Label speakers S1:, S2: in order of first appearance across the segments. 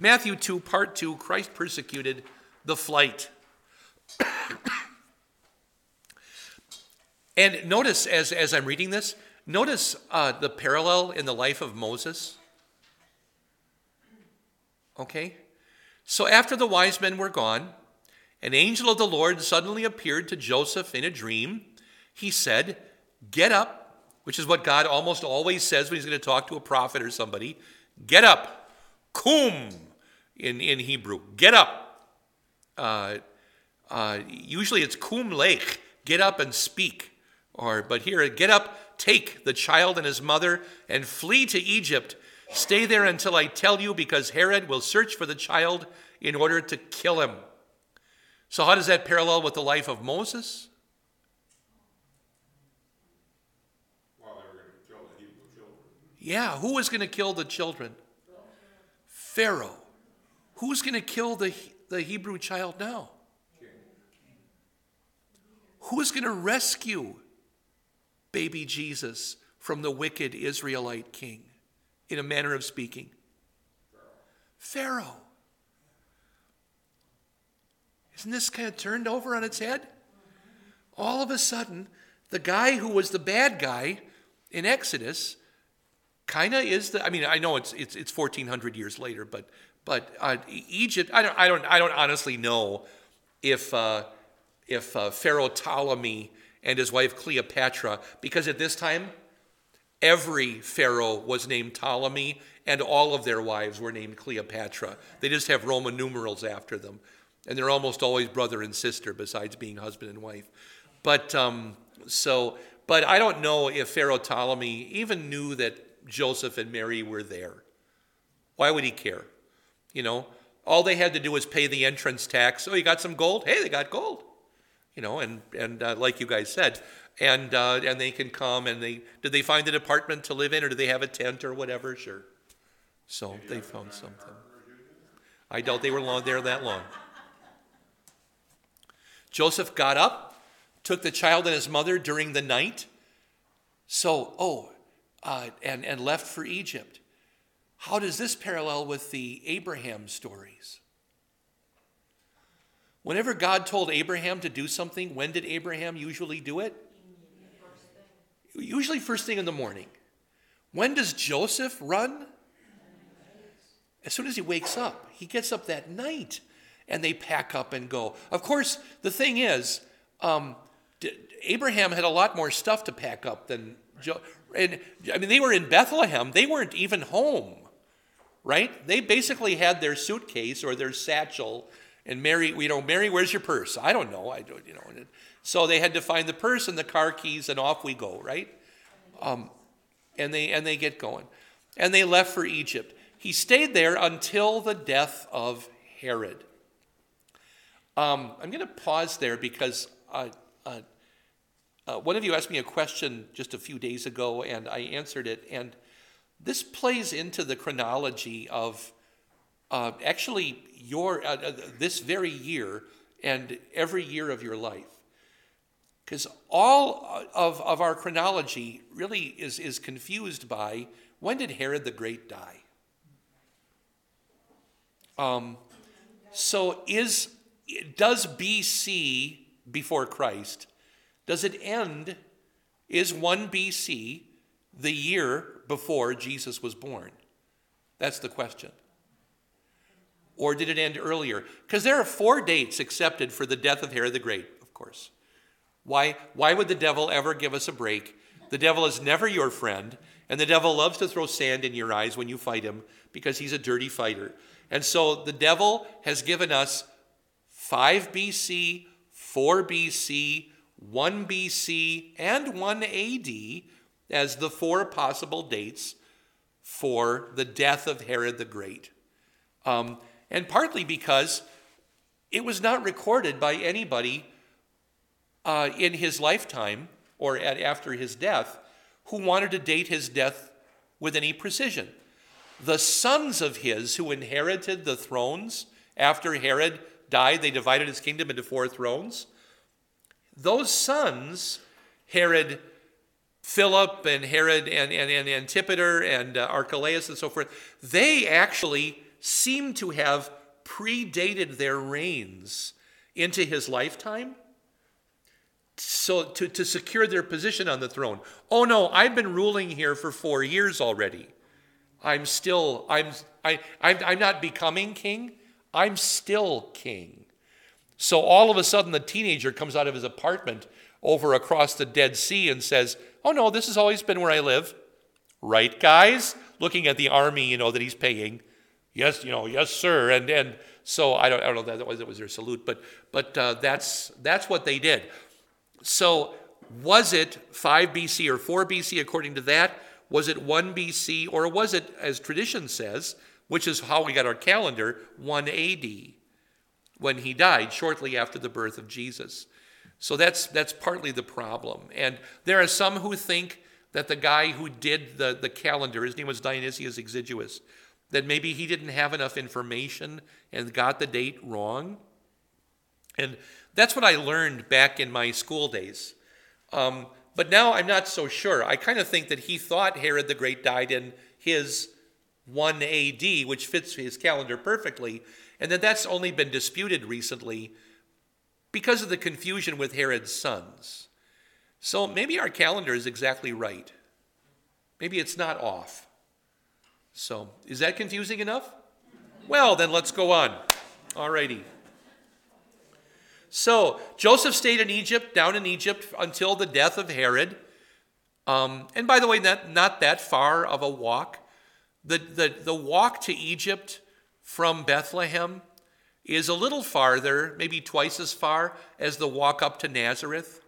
S1: Matthew 2, part 2 Christ persecuted the flight. and notice as, as I'm reading this, notice uh, the parallel in the life of Moses. Okay? So after the wise men were gone, an angel of the Lord suddenly appeared to Joseph in a dream. He said, Get up, which is what God almost always says when he's going to talk to a prophet or somebody. Get up. Kum in, in Hebrew. Get up. Uh, uh, usually it's kum lech. Get up and speak. Or, but here, get up, take the child and his mother, and flee to Egypt. Stay there until I tell you, because Herod will search for the child in order to kill him. So, how does that parallel with the life of Moses?
S2: Well, they were going to kill the Hebrew children.
S1: Yeah, who was going to kill the children? Pharaoh. Who's going to kill the, the Hebrew child now? Who's going to rescue baby Jesus from the wicked Israelite king, in a manner of speaking? Pharaoh. Isn't this kind of turned over on its head? All of a sudden, the guy who was the bad guy in Exodus kind of is the. I mean, I know it's it's it's 1400 years later, but but uh, Egypt. I don't I don't I don't honestly know if uh, if uh, Pharaoh Ptolemy and his wife Cleopatra, because at this time every pharaoh was named Ptolemy and all of their wives were named Cleopatra. They just have Roman numerals after them and they're almost always brother and sister besides being husband and wife but um, so but i don't know if pharaoh ptolemy even knew that joseph and mary were there. Why would he care? You know all they had to do was pay the entrance tax. Oh you got some gold? Hey they got gold. You know and and uh, like you guys said and uh, and they can come and they did they find an apartment to live in or do they have a tent or whatever? Sure. So they found something. i doubt they were long there that long. Joseph got up, took the child and his mother during the night. So, oh, uh, and, and left for Egypt. How does this parallel with the Abraham stories? Whenever God told Abraham to do something, when did Abraham usually do it? Usually, first thing in the morning. When does Joseph run? As soon as he wakes up. He gets up that night and they pack up and go. Of course, the thing is, um, Abraham had a lot more stuff to pack up than Joe. And I mean, they were in Bethlehem. They weren't even home, right? They basically had their suitcase or their satchel. And Mary, you know, Mary, where's your purse? I don't know. I don't, you know. So they had to find the purse and the car keys, and off we go, right? Um, and they and they get going, and they left for Egypt. He stayed there until the death of Herod. Um, I'm going to pause there because uh, uh, uh, one of you asked me a question just a few days ago, and I answered it. And this plays into the chronology of uh, actually your uh, uh, this very year and every year of your life. Because all of, of our chronology really is, is confused by when did Herod the Great die? Um, so is does BC before Christ, does it end, is 1 BC the year before Jesus was born? That's the question. Or did it end earlier? Because there are four dates accepted for the death of Herod the Great, of course. Why, why would the devil ever give us a break? The devil is never your friend, and the devil loves to throw sand in your eyes when you fight him because he's a dirty fighter. And so the devil has given us 5 BC, 4 BC, 1 BC, and 1 AD as the four possible dates for the death of Herod the Great. Um, and partly because it was not recorded by anybody uh, in his lifetime or at, after his death who wanted to date his death with any precision. The sons of his who inherited the thrones after Herod died, they divided his kingdom into four thrones. Those sons, Herod, Philip, and Herod, and, and, and Antipater, and uh, Archelaus, and so forth, they actually seem to have predated their reigns into his lifetime so to, to secure their position on the throne. Oh no, I've been ruling here for four years already. I'm still, I'm, I, I'm, I'm not becoming king. I'm still king. So all of a sudden, the teenager comes out of his apartment over across the Dead Sea and says, Oh no, this has always been where I live. Right, guys? Looking at the army, you know, that he's paying. Yes, you know, yes, sir. And and so I don't, I don't know that was, that was their salute, but but uh, that's that's what they did. So was it 5 BC or 4 BC according to that? Was it 1 BC or was it, as tradition says, which is how we got our calendar, 1 AD, when he died shortly after the birth of Jesus? So that's, that's partly the problem. And there are some who think that the guy who did the, the calendar, his name was Dionysius Exiguus, that maybe he didn't have enough information and got the date wrong. And that's what I learned back in my school days. Um, but now I'm not so sure. I kind of think that he thought Herod the Great died in his 1 AD, which fits his calendar perfectly, and that that's only been disputed recently because of the confusion with Herod's sons. So maybe our calendar is exactly right. Maybe it's not off. So, is that confusing enough? Well, then let's go on. All righty. So Joseph stayed in Egypt, down in Egypt, until the death of Herod. Um, and by the way, not, not that far of a walk. The, the, the walk to Egypt from Bethlehem is a little farther, maybe twice as far as the walk up to Nazareth.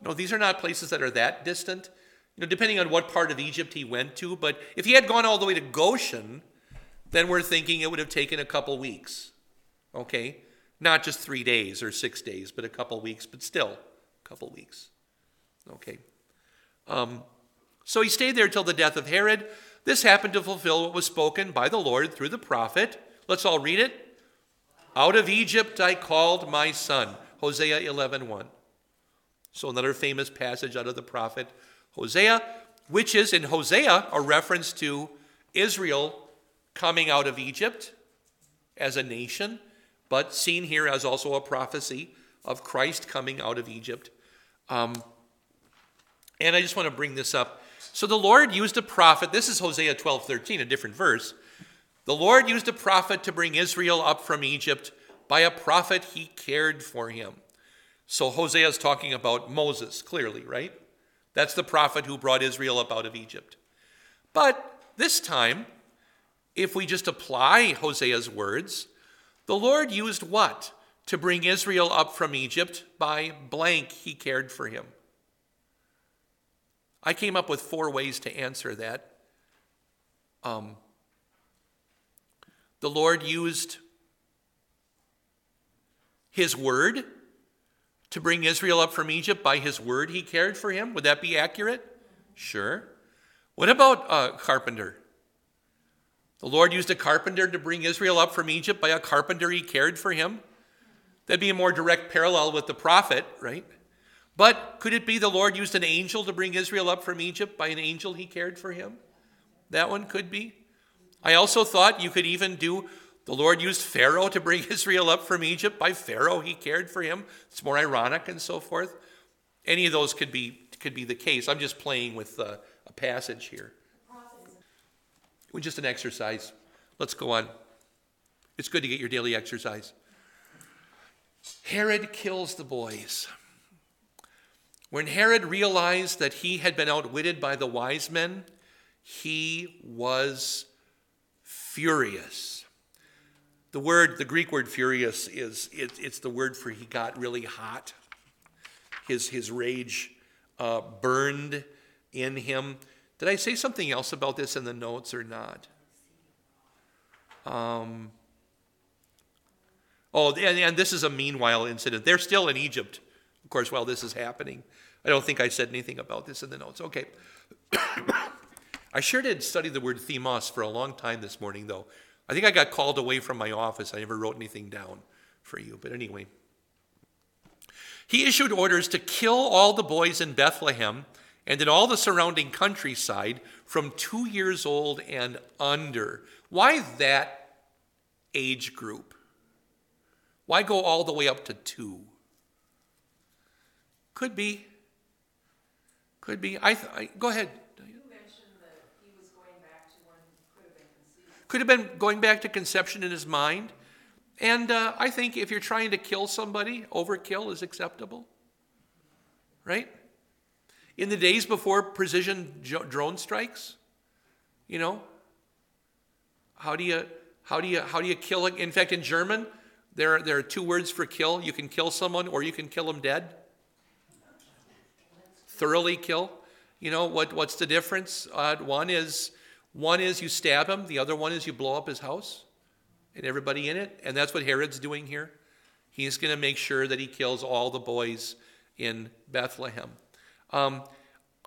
S1: No, these are not places that are that distant. You know, depending on what part of Egypt he went to, but if he had gone all the way to Goshen, then we're thinking it would have taken a couple weeks. Okay? Not just three days or six days, but a couple weeks, but still a couple weeks. Okay. Um, so he stayed there till the death of Herod. This happened to fulfill what was spoken by the Lord through the prophet. Let's all read it. Out of Egypt I called my son. Hosea 11:1. So another famous passage out of the prophet Hosea, which is in Hosea a reference to Israel coming out of Egypt as a nation but seen here as also a prophecy of Christ coming out of Egypt. Um, and I just want to bring this up. So the Lord used a prophet. This is Hosea 12 13, a different verse. The Lord used a prophet to bring Israel up from Egypt. By a prophet, he cared for him. So Hosea is talking about Moses, clearly, right? That's the prophet who brought Israel up out of Egypt. But this time, if we just apply Hosea's words, the Lord used what? To bring Israel up from Egypt by blank, he cared for him. I came up with four ways to answer that. Um, the Lord used his word to bring Israel up from Egypt. By his word, he cared for him. Would that be accurate? Sure. What about a carpenter? The Lord used a carpenter to bring Israel up from Egypt. By a carpenter, he cared for him. That'd be a more direct parallel with the prophet, right? But could it be the Lord used an angel to bring Israel up from Egypt? By an angel, he cared for him? That one could be. I also thought you could even do the Lord used Pharaoh to bring Israel up from Egypt. By Pharaoh, he cared for him. It's more ironic and so forth. Any of those could be, could be the case. I'm just playing with uh, a passage here. It just an exercise. Let's go on. It's good to get your daily exercise. Herod kills the boys. When Herod realized that he had been outwitted by the wise men, he was furious. The word, the Greek word furious, is it, it's the word for he got really hot. His, his rage uh, burned in him. Did I say something else about this in the notes or not? Um, oh, and, and this is a meanwhile incident. They're still in Egypt, of course, while this is happening. I don't think I said anything about this in the notes. Okay. I sure did study the word thumos for a long time this morning, though. I think I got called away from my office. I never wrote anything down for you. But anyway, he issued orders to kill all the boys in Bethlehem and in all the surrounding countryside from two years old and under. Why that age group? Why go all the way up to two? Could be. Could be. I, th- I go ahead.
S3: You mentioned that he was going back to when he could have been conceived.
S1: Could have been going back to conception in his mind. And uh, I think if you're trying to kill somebody, overkill is acceptable. Right? In the days before precision jo- drone strikes, you know, how do you how do you how do you kill it? In fact, in German, there are, there are two words for kill. You can kill someone or you can kill them dead. Thoroughly kill. You know what? What's the difference? Uh, one is one is you stab him. The other one is you blow up his house and everybody in it. And that's what Herod's doing here. He's going to make sure that he kills all the boys in Bethlehem. Um,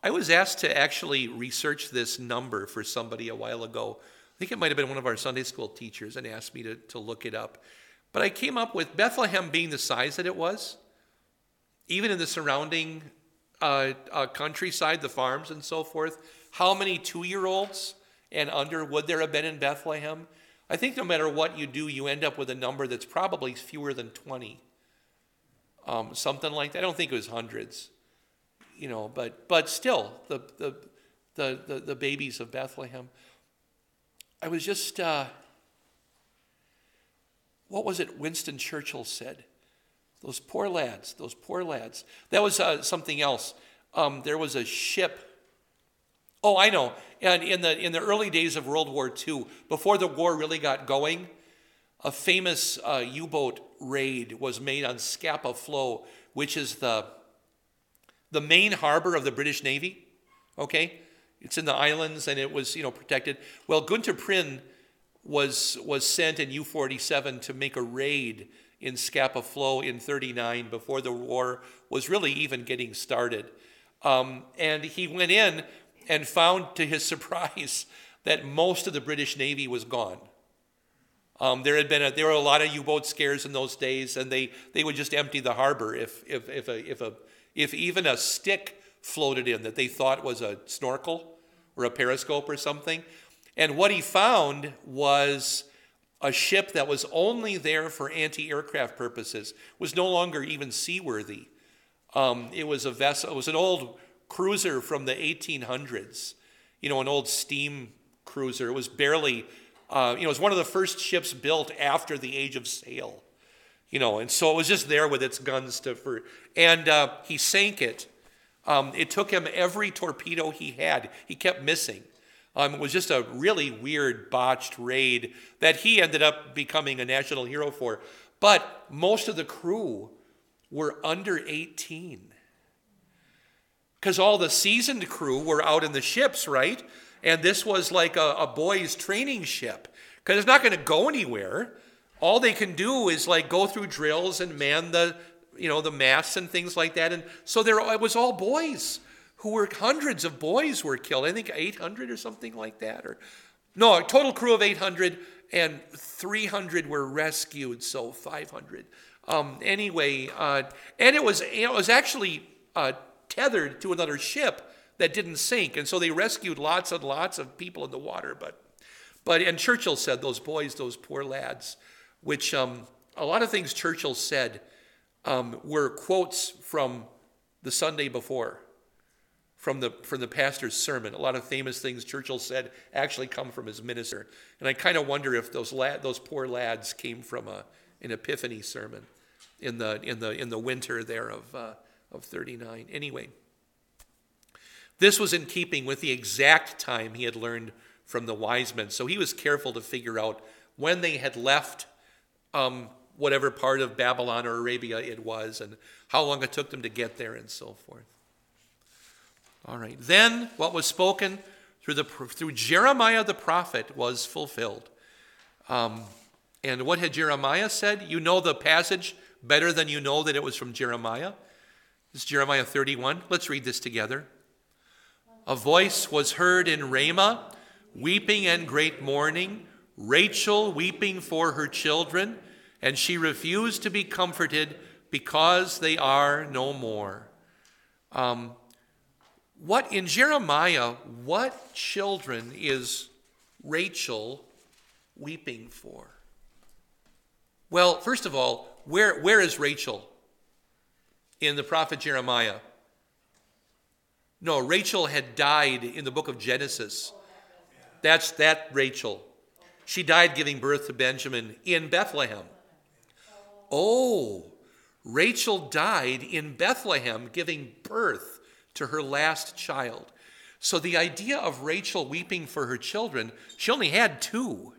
S1: I was asked to actually research this number for somebody a while ago. I think it might have been one of our Sunday school teachers and asked me to, to look it up. But I came up with Bethlehem being the size that it was, even in the surrounding uh, uh, countryside, the farms and so forth, how many two year olds and under would there have been in Bethlehem? I think no matter what you do, you end up with a number that's probably fewer than 20. Um, something like that. I don't think it was hundreds, you know, but, but still, the, the, the, the, the babies of Bethlehem. I was just, uh, what was it Winston Churchill said? Those poor lads, those poor lads. That was uh, something else. Um, there was a ship. Oh, I know. And in the in the early days of World War II, before the war really got going, a famous uh, U-boat raid was made on Scapa Flow, which is the the main harbor of the British Navy. Okay, it's in the islands, and it was you know protected. Well, Gunter Prien was was sent in U-47 to make a raid in Scapa Flow in 39 before the war was really even getting started. Um, and he went in and found to his surprise that most of the British Navy was gone. Um, there had been a, there were a lot of U-boat scares in those days, and they, they would just empty the harbor if, if, if, a, if, a, if even a stick floated in that they thought was a snorkel or a periscope or something. And what he found was a ship that was only there for anti-aircraft purposes was no longer even seaworthy. Um, it was a vessel. It was an old cruiser from the 1800s. You know, an old steam cruiser. It was barely. Uh, you know, it was one of the first ships built after the age of sail. You know, and so it was just there with its guns to for. And uh, he sank it. Um, it took him every torpedo he had. He kept missing. Um, it was just a really weird, botched raid that he ended up becoming a national hero for. But most of the crew were under 18. Because all the seasoned crew were out in the ships, right? And this was like a, a boys' training ship. Because it's not going to go anywhere. All they can do is like go through drills and man the, you know, the masts and things like that. And so there, it was all boys who were hundreds of boys were killed. I think 800 or something like that. Or no, a total crew of 800 and 300 were rescued, so 500. Um, anyway, uh, and it was it was actually uh, tethered to another ship that didn't sink, and so they rescued lots and lots of people in the water. But but and Churchill said those boys, those poor lads, which um, a lot of things Churchill said um, were quotes from the Sunday before from the from the pastor's sermon. A lot of famous things Churchill said actually come from his minister, and I kind of wonder if those those poor lads came from a, an Epiphany sermon in the in the in the winter there of uh, of 39. Anyway, this was in keeping with the exact time he had learned from the wise men, so he was careful to figure out when they had left. Um, whatever part of Babylon or Arabia it was, and how long it took them to get there, and so forth. All right. Then what was spoken through, the, through Jeremiah the prophet was fulfilled. Um, and what had Jeremiah said? You know the passage better than you know that it was from Jeremiah. This is Jeremiah 31. Let's read this together. A voice was heard in Ramah, weeping and great mourning, Rachel weeping for her children, and she refused to be comforted because they are no more. Um, what in Jeremiah, what children is Rachel weeping for? Well, first of all, where, where is Rachel in the prophet Jeremiah? No, Rachel had died in the book of Genesis. That's that Rachel. She died giving birth to Benjamin in Bethlehem. Oh, Rachel died in Bethlehem giving birth to her last child. So the idea of Rachel weeping for her children, she only had two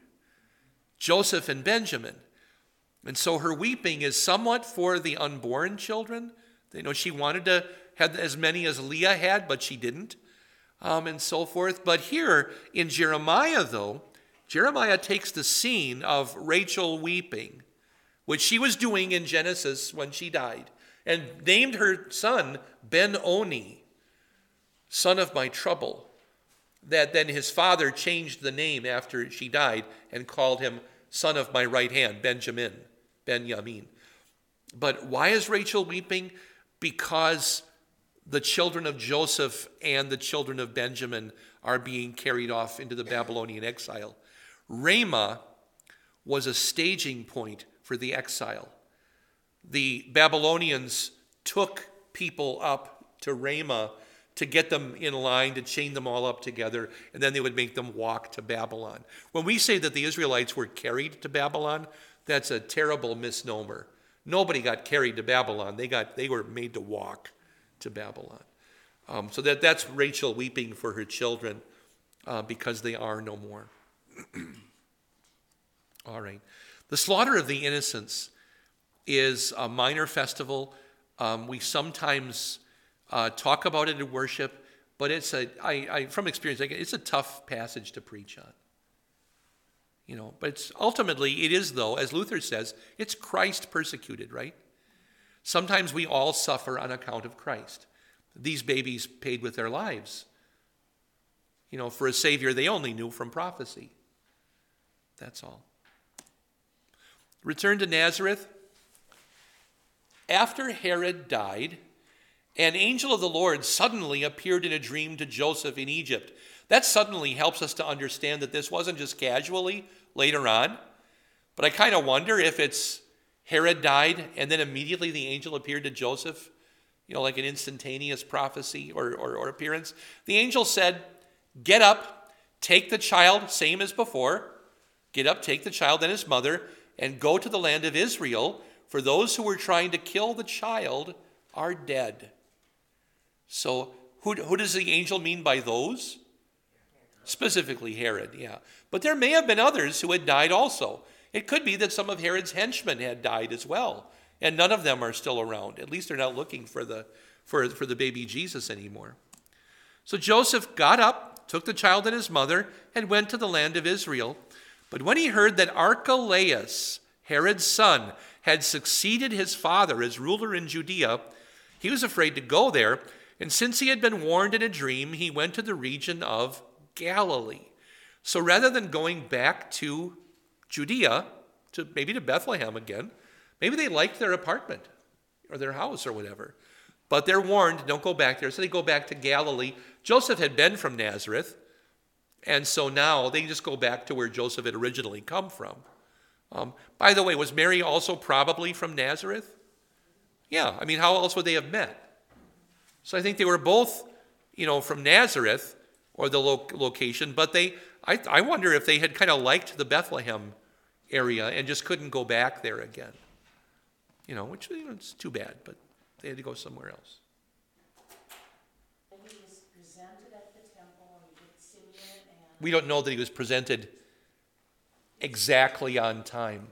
S1: Joseph and Benjamin. And so her weeping is somewhat for the unborn children. You know, she wanted to have as many as Leah had, but she didn't, um, and so forth. But here in Jeremiah, though, Jeremiah takes the scene of Rachel weeping, which she was doing in Genesis when she died, and named her son Ben Oni, son of my trouble. That then his father changed the name after she died and called him son of my right hand, Benjamin. Benjamin. But why is Rachel weeping? Because the children of Joseph and the children of Benjamin are being carried off into the Babylonian exile. Ramah was a staging point for the exile. The Babylonians took people up to Ramah to get them in line, to chain them all up together, and then they would make them walk to Babylon. When we say that the Israelites were carried to Babylon, that's a terrible misnomer. Nobody got carried to Babylon. They, got, they were made to walk to Babylon. Um, so that, that's Rachel weeping for her children uh, because they are no more. All right. The slaughter of the innocents is a minor festival. Um, we sometimes uh, talk about it in worship, but it's a, I, I, from experience, it's a tough passage to preach on. You know, but it's ultimately it is though, as Luther says, it's Christ persecuted, right? Sometimes we all suffer on account of Christ. These babies paid with their lives. You know, for a savior they only knew from prophecy. That's all. Return to Nazareth. After Herod died, an angel of the Lord suddenly appeared in a dream to Joseph in Egypt. That suddenly helps us to understand that this wasn't just casually later on. But I kind of wonder if it's Herod died and then immediately the angel appeared to Joseph, you know, like an instantaneous prophecy or, or, or appearance. The angel said, Get up, take the child, same as before. Get up, take the child and his mother, and go to the land of Israel, for those who were trying to kill the child are dead. So, who, who does the angel mean by those? Specifically Herod, yeah. But there may have been others who had died also. It could be that some of Herod's henchmen had died as well, and none of them are still around. At least they're not looking for the, for, for the baby Jesus anymore. So Joseph got up, took the child and his mother, and went to the land of Israel. But when he heard that Archelaus, Herod's son, had succeeded his father as ruler in Judea, he was afraid to go there. And since he had been warned in a dream, he went to the region of Galilee. So rather than going back to Judea, to maybe to Bethlehem again, maybe they liked their apartment or their house or whatever. But they're warned, don't go back there. So they go back to Galilee. Joseph had been from Nazareth. And so now they just go back to where Joseph had originally come from. Um, by the way, was Mary also probably from Nazareth? Yeah, I mean, how else would they have met? So I think they were both, you know, from Nazareth, or the lo- location, but they, I, I wonder if they had kind of liked the Bethlehem area and just couldn't go back there again. You know, which you know, it's too bad, but they had to go somewhere else.
S3: He was presented at the temple and Simeon and.
S1: We don't know that he was presented exactly on time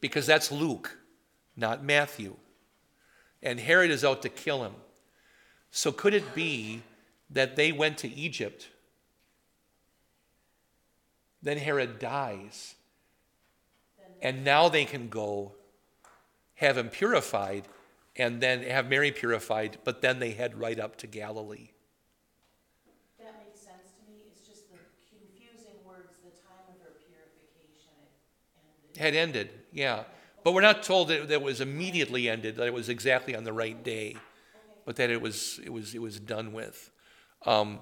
S1: because that's Luke, not Matthew. And Herod is out to kill him. So could it be that they went to Egypt. Then Herod dies. And now they can go have him purified and then have Mary purified, but then they head right up to Galilee.
S3: That makes sense to me. It's just the confusing words, the time of her purification ended.
S1: Had ended, yeah. But we're not told that it was immediately ended, that it was exactly on the right day, but that it was, it was, it was done with. Um,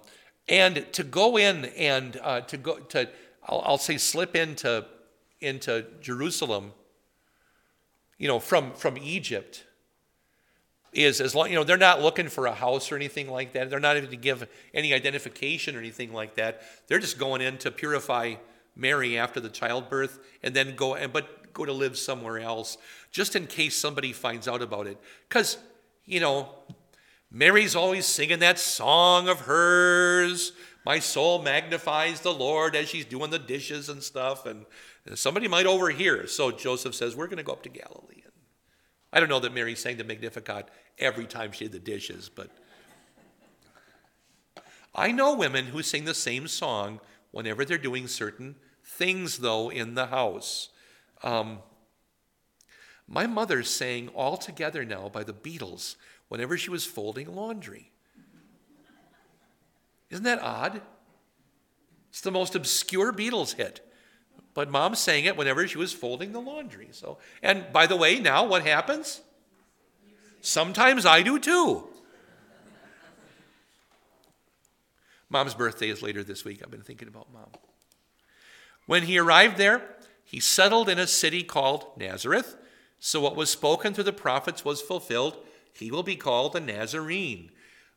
S1: and to go in and uh, to go to, I'll, I'll say, slip into into Jerusalem, you know, from from Egypt, is as long you know they're not looking for a house or anything like that. They're not even to give any identification or anything like that. They're just going in to purify Mary after the childbirth and then go and but go to live somewhere else just in case somebody finds out about it. Because you know, Mary's always singing that song of hers. My soul magnifies the Lord as she's doing the dishes and stuff, and somebody might overhear. So Joseph says, "We're going to go up to Galilee." And I don't know that Mary sang the Magnificat every time she did the dishes, but I know women who sing the same song whenever they're doing certain things, though, in the house. Um, my mother sang All Together Now by the Beatles whenever she was folding laundry. Isn't that odd? It's the most obscure Beatles hit. But mom sang it whenever she was folding the laundry. So, and by the way, now what happens? Sometimes I do too. Mom's birthday is later this week. I've been thinking about mom. When he arrived there, he settled in a city called Nazareth. So what was spoken through the prophets was fulfilled. He will be called a Nazarene.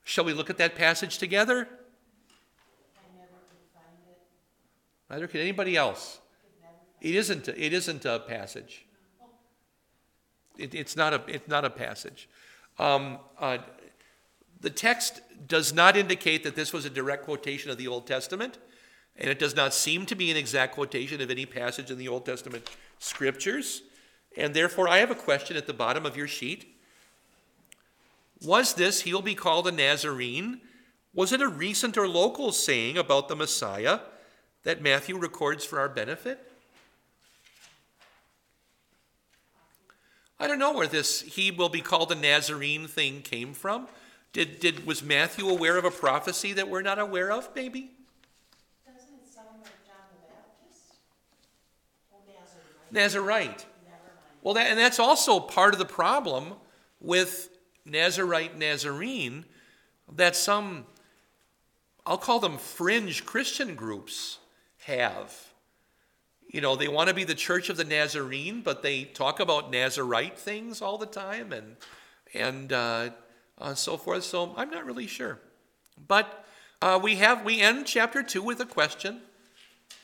S1: Shall we look at that passage together? Neither can anybody else. It isn't, it isn't a passage. It, it's, not a, it's not a passage. Um, uh, the text does not indicate that this was a direct quotation of the Old Testament, and it does not seem to be an exact quotation of any passage in the Old Testament scriptures. And therefore, I have a question at the bottom of your sheet. Was this, he'll be called a Nazarene? Was it a recent or local saying about the Messiah that Matthew records for our benefit? I don't know where this he will be called a Nazarene thing came from. Did, did was Matthew aware of a prophecy that we're not aware of, maybe?
S3: Doesn't it sound like John the Baptist? Oh, Nazarite.
S1: Nazarite.
S3: Never mind.
S1: Well, that, and that's also part of the problem with Nazarite Nazarene that some, I'll call them fringe Christian groups have. You know, they want to be the church of the Nazarene, but they talk about Nazarite things all the time and, and uh, uh, so forth. So I'm not really sure. But uh, we have, we end chapter 2 with a question.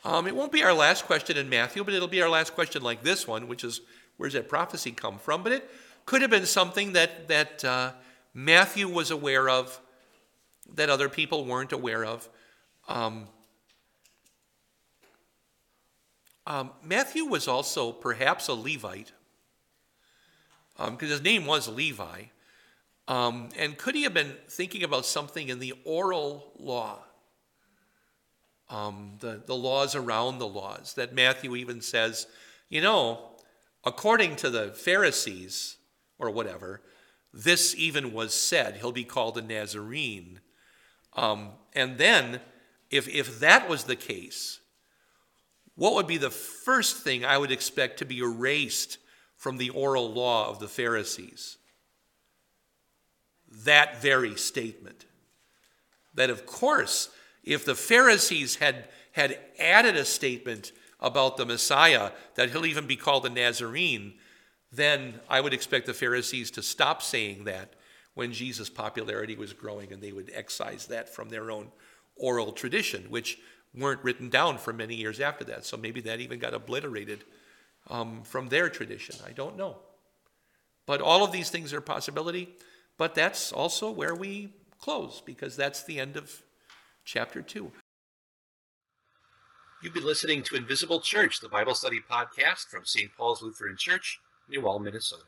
S1: Um, it won't be our last question in Matthew, but it'll be our last question like this one, which is where's that prophecy come from? But it could have been something that, that uh, Matthew was aware of that other people weren't aware of. Um, um, Matthew was also perhaps a Levite, because um, his name was Levi. Um, and could he have been thinking about something in the oral law? Um, the, the laws around the laws, that Matthew even says, you know, according to the Pharisees or whatever, this even was said. He'll be called a Nazarene. Um, and then, if, if that was the case, what would be the first thing I would expect to be erased from the oral law of the Pharisees? That very statement. That, of course, if the Pharisees had, had added a statement about the Messiah, that he'll even be called a Nazarene, then I would expect the Pharisees to stop saying that when Jesus' popularity was growing and they would excise that from their own oral tradition, which weren't written down for many years after that. So maybe that even got obliterated um, from their tradition. I don't know. But all of these things are a possibility. But that's also where we close because that's the end of chapter 2. You've been listening to Invisible Church, the Bible study podcast from St. Paul's Lutheran Church, New Ulm, Minnesota.